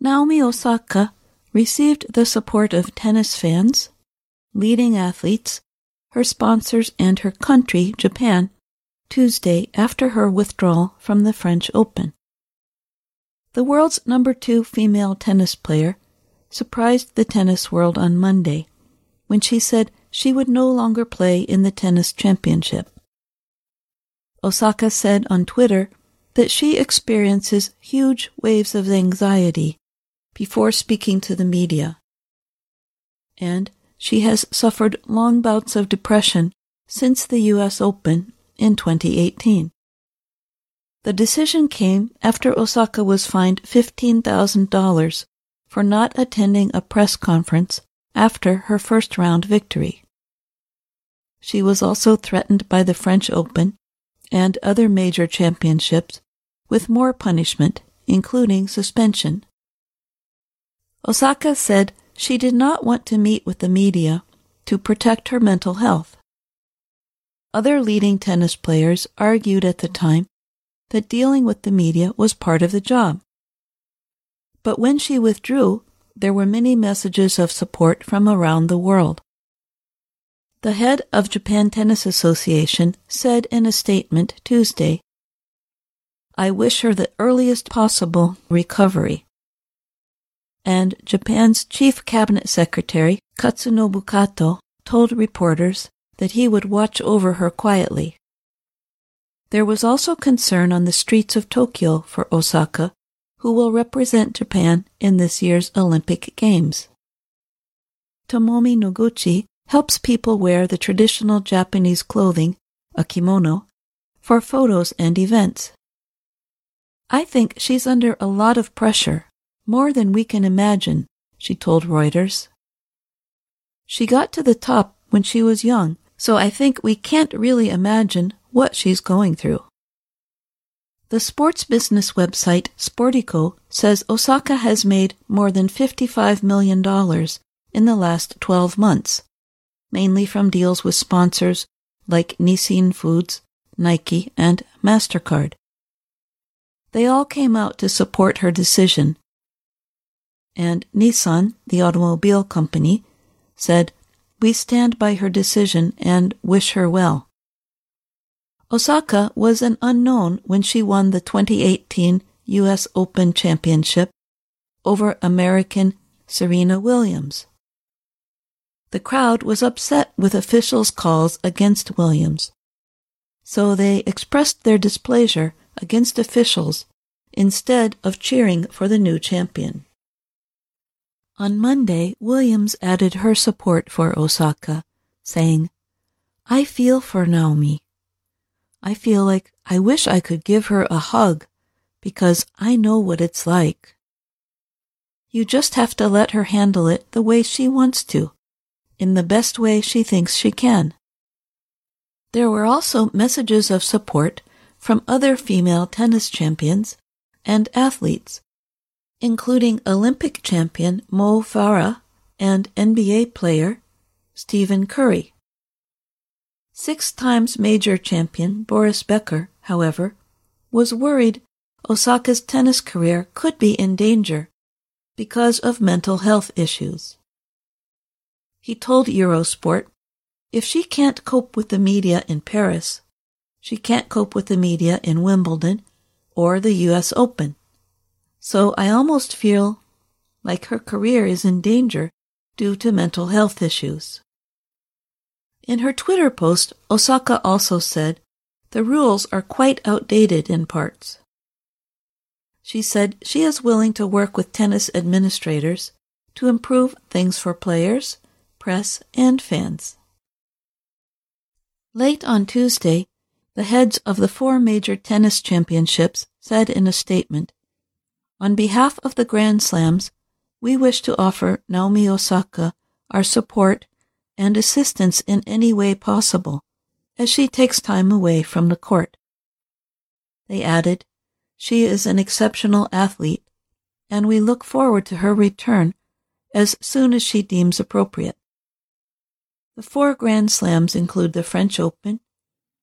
Naomi Osaka received the support of tennis fans, leading athletes, her sponsors, and her country, Japan, Tuesday after her withdrawal from the French Open. The world's number two female tennis player surprised the tennis world on Monday when she said she would no longer play in the tennis championship. Osaka said on Twitter that she experiences huge waves of anxiety before speaking to the media. And she has suffered long bouts of depression since the U.S. Open in 2018. The decision came after Osaka was fined $15,000 for not attending a press conference after her first round victory. She was also threatened by the French Open and other major championships with more punishment, including suspension. Osaka said she did not want to meet with the media to protect her mental health. Other leading tennis players argued at the time that dealing with the media was part of the job. But when she withdrew, there were many messages of support from around the world. The head of Japan Tennis Association said in a statement Tuesday, I wish her the earliest possible recovery. And Japan's chief cabinet secretary, Katsunobu Kato, told reporters that he would watch over her quietly. There was also concern on the streets of Tokyo for Osaka, who will represent Japan in this year's Olympic Games. Tomomi Noguchi helps people wear the traditional Japanese clothing, a kimono, for photos and events. I think she's under a lot of pressure, more than we can imagine, she told Reuters. She got to the top when she was young, so I think we can't really imagine what she's going through. The sports business website Sportico says Osaka has made more than $55 million in the last 12 months, mainly from deals with sponsors like Nissin Foods, Nike, and MasterCard. They all came out to support her decision. And Nissan, the automobile company, said, We stand by her decision and wish her well. Osaka was an unknown when she won the 2018 U.S. Open Championship over American Serena Williams. The crowd was upset with officials' calls against Williams, so they expressed their displeasure against officials instead of cheering for the new champion. On Monday, Williams added her support for Osaka, saying, I feel for Naomi. I feel like I wish I could give her a hug because I know what it's like. You just have to let her handle it the way she wants to, in the best way she thinks she can. There were also messages of support from other female tennis champions and athletes, including Olympic champion Mo Farah and NBA player Stephen Curry. Six times major champion Boris Becker, however, was worried Osaka's tennis career could be in danger because of mental health issues. He told Eurosport, if she can't cope with the media in Paris, she can't cope with the media in Wimbledon or the US Open. So I almost feel like her career is in danger due to mental health issues. In her Twitter post, Osaka also said, the rules are quite outdated in parts. She said she is willing to work with tennis administrators to improve things for players, press, and fans. Late on Tuesday, the heads of the four major tennis championships said in a statement, On behalf of the Grand Slams, we wish to offer Naomi Osaka our support and assistance in any way possible as she takes time away from the court. They added, She is an exceptional athlete, and we look forward to her return as soon as she deems appropriate. The four Grand Slams include the French Open,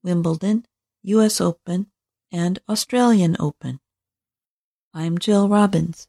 Wimbledon, US Open, and Australian Open. I'm Jill Robbins.